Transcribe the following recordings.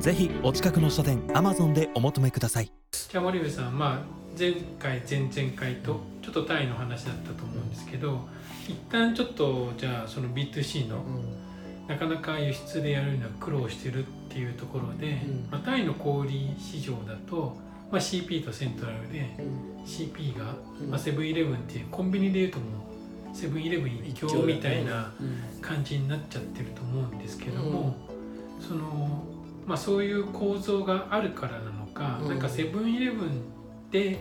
ぜひお近くの書店アマゾンでお求めください。じゃあ森部さん、まあ、前回前々回とちょっとタイの話だったと思うんですけど一旦ちょっとじゃあその B2C の、なかなか輸出でやるには苦労してるっていうところで、うん。まあ、タイの小売市場だと、まあ、CP とセントラルで CP が、まあ、セブンイレブンっていうコンビニでいうともうセブンイレブン一強みたいな感じになっちゃってると思うんですけども、まあそういう構造があるからなのか、うん。なんかセブンイレブンで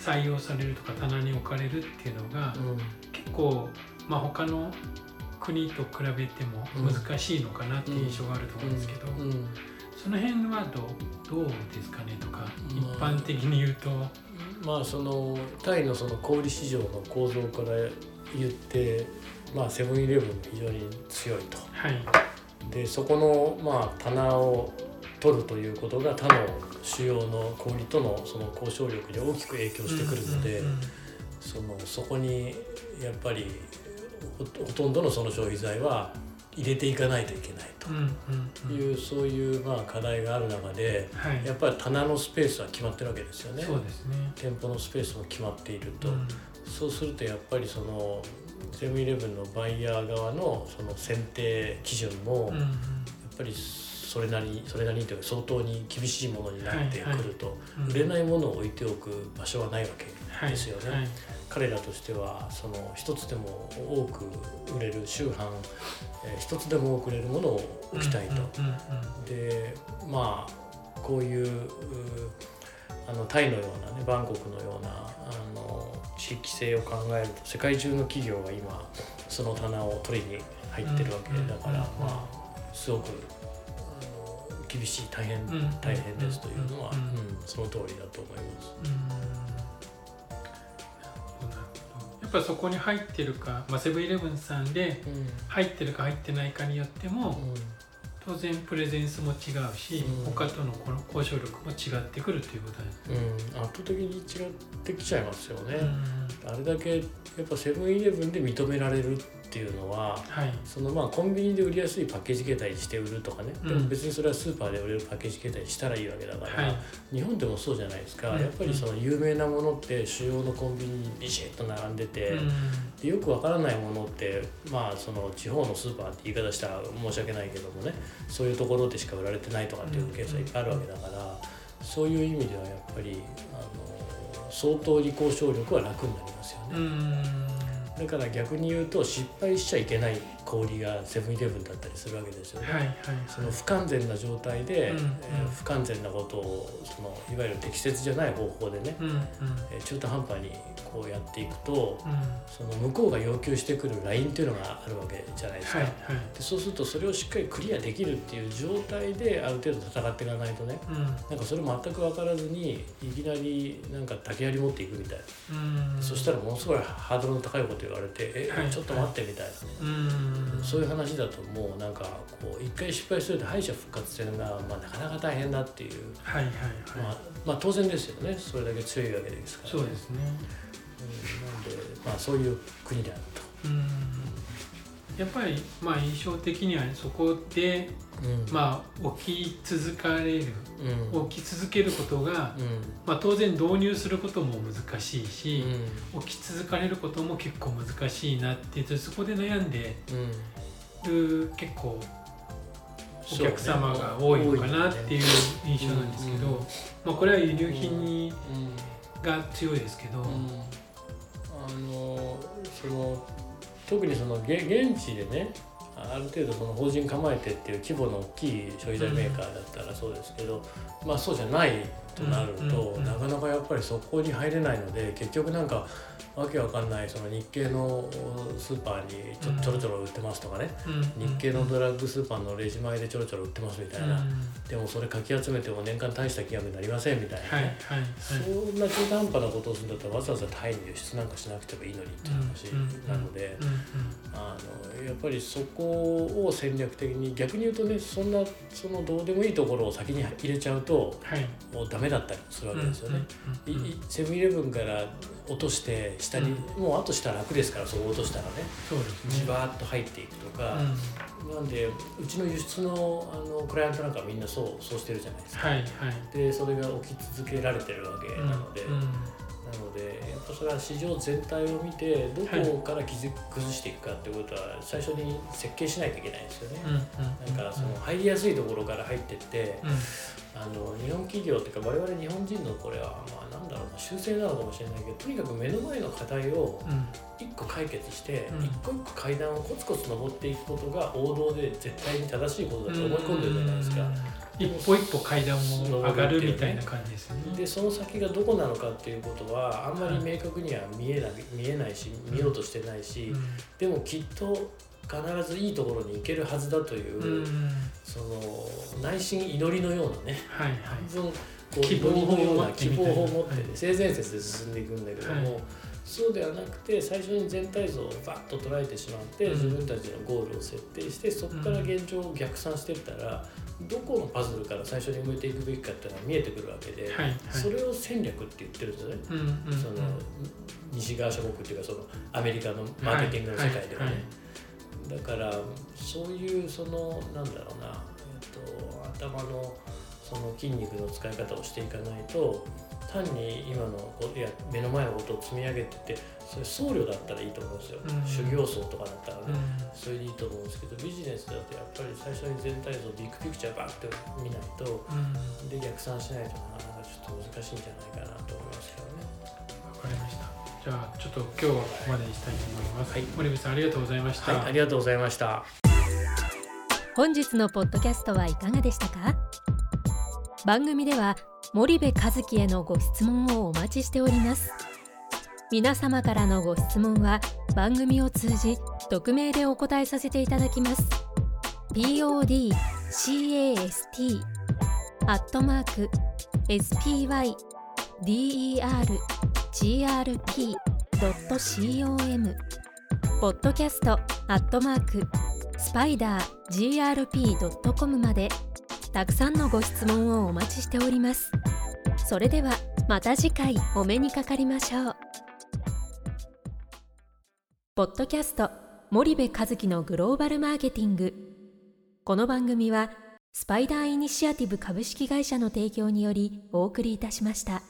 採用されるとか棚に置かれるっていうのが結構、まあ、他の国と比べても難しいのかなっていう印象があると思うんですけど、その辺はどうですかねとか、うん。一般的に言うと、まあそのタイのその小売市場の構造から言ってまあセブンイレブンが非常に強いと。はいでそこのまあ棚を取るということが他の主要の小売とのその交渉力に大きく影響してくるので、そのそこにやっぱりほほとんどのその消費財は入れていかないといけないという、そういうまあ課題がある中ではいやっぱり棚のスペースは決まってるわけですよね。そうですね。店舗のスペースも決まっていると、うんそうするとやっぱりそのセブンイレブンのバイヤー側のその選定基準もうんやっぱりそれなりにそれなりにというか相当に厳しいものになってくると、うん。売れないものを置いておく場所はないわけはい。ですよね。はい。彼らとしてはその一つでも多く売れる週販えー一つでも多く売れるものを置きたいと。でまあこういううあのタイのようなねバンコクのようなあの地域性を考えると世界中の企業が今その棚を取りに入ってるわけだから、うんまあすごく厳しい大変、うん大変ですというのは、うんうん。その通りだと思います。やっぱそこに入ってるか、まあ、セブンイレブンさんで入ってるか入ってないかによっても当然プレゼンスも違うし、うん。他とのこの交渉力も違ってくるということですうん、圧倒的に違ってきちゃいますよね。うん。あれだけやっぱセブンイレブンで認められるっていうのははい。そのまあコンビニで売りやすいパッケージ形態にして売るとかね、うん。でも別にそれはスーパーで売れるパッケージ形態にしたらいいわけだから、はい。日本でもそうじゃないですか、うん。やっぱりその有名なものって主要のコンビニにビシッと並んでて、うん。でよくわからないものってまあその地方のスーパーって言い方したら申し訳ないけどもね。そういうところでしか売られてないとかっていうケースがいっぱいあるわけだから、そういう意味ではやっぱりあの相当に交渉力は楽になりますよね。だから逆に言うと失敗しちゃいけない売りがセブンイレブンだったりするわけですよね。はいはいその不完全な状態で、うんえー不完全なことをそのいわゆる適切じゃない方法でね、うんうん。えー中途半端にこうやっていくとうん。その向こうが要求してくるラインっていうのがあるわけじゃないですか。はいはい。でそうするとそれをしっかりクリアできるっていう状態である程度戦っていかないとねうん。なんかそれ全く分からずにいきなりなんか竹槍持っていくみたいな。うん。そしたらものすごいハードルの高いこと言われて「え、はいちょっと待って」みたいなね、うんそういう話だともうなんかこう一回失敗すると敗者復活戦が、まあ、なかなか大変だっていう、はいはいまあはい、まあ当然ですよね。それだけ強いわけですから、そうですね。うん。なんで、まあ、そういう国であるうんやっぱりまあ印象的にはそこでと。うん。まあ起き続かれるうん。起き続けることが、うん。まあ、当然導入することも難しいし、うん。起き続かれることも結構難しいなって言ってそこで悩んでうん。る結構お客様が多いのかなっていう印象なんですけど、まあ、これは輸入品にうん。が強いですけど、うん。あのその特にその現地でねある程度その法人構えてっていう規模の大きい消費財メーカーだったらそうですけど、まあそうじゃないとなると、うんなかなかやっぱりそこに入れないので結局なんかわけわかんないその日系のスーパーにちょうん。ちょろちょろ売ってますとかね、うん日系のドラッグスーパーのレジ前でちょろちょろ売ってますみたいな、うん。でもそれかき集めても年間大した金額になりませんみたいな。はいね、そんな中途半端なことをするんだったらわざわざタイに輸出なんかしなくてもいいのにっていう話なので、あのやっぱりそこを戦略的に逆に言うとねそんなそのどうでもいいところを先に入れちゃうとはい。もうダメだったりするわけですよね。セブンイレブンから落として下に、もうあとしたら楽ですからそこ落としたらね。そうですね。じわーっと入っていくとか、うん。なんでうちの輸出のあのクライアントなんかみんなそうそうしてるじゃないですか。はいはい。でそれが起き続けられてるわけなので、うんなのでやっぱそれは市場全体を見てどこから崩崩していくかってことは最初に設計しないといけないですよね。うんうん。なんかその入りやすいところから入ってって、うんあの日本企業っていうか我々日本人のこれはまあなんだろうな修正なのかもしれないけどとにかく目の前の課題をうん。一個解決してうん。一個一個階段をコツコツ登っていくことが王道で絶対に正しいことだと思い込んでるじゃないですか。うん。一歩一歩階段を上がるみたいな感じですよね。でその先がどこなのかっていうことはあんまり明確には見えない見えないし見ようとしてないし、でもきっと必ずいいところに行けるはずだという、うその内心祈りのようなねはいはい。希望のよう持な希望を持って、ねはい性善説で進んでいくんだけども、はい。そうではなくて最初に全体像をバッと捉えてしまって、うん。自分たちのゴールを設定してそこから現状を逆算していったら、どこのパズルから最初に向いていくべきかっていうのは見えてくるわけで、はいはい。それを戦略って言ってるんですよね。うんうんうん。その西側諸国っていうかそのアメリカのマーケティングの世界ではね、だからそういうそのなんだろうな、えっと、頭のその筋肉の使い方をしていかないと単に今のこいや目の前のことを積み上げてってそれ僧侶だったらいいと思うんですよ、うん。修行僧とかだったらね、うん。それでいいと思うんですけどビジネスだとやっぱり最初に全体像ビッグピクチャーバーって見ないとうん。で逆算しないとなかなかちょっと難しいんじゃないかなと思いますけどね。じゃあちょっと今日はここまでにしたいと思います、はい。森部さんありがとうございました、はい、ありがとうございました。本日のポッドキャストはいかがでしたか？番組では森部和樹へのご質問をお待ちしております。皆様からのご質問は番組を通じ匿名でお答えさせていただきます。podcast アットマーク grp.com ポッドキャストアットマークスパイダー grp.com までたくさんのご質問をお待ちしております。それではまた次回お目にかかりましょう。ポッドキャスト森部和樹のグローバルマーケティング。この番組はスパイダーイニシアティブ株式会社の提供によりお送りいたしました。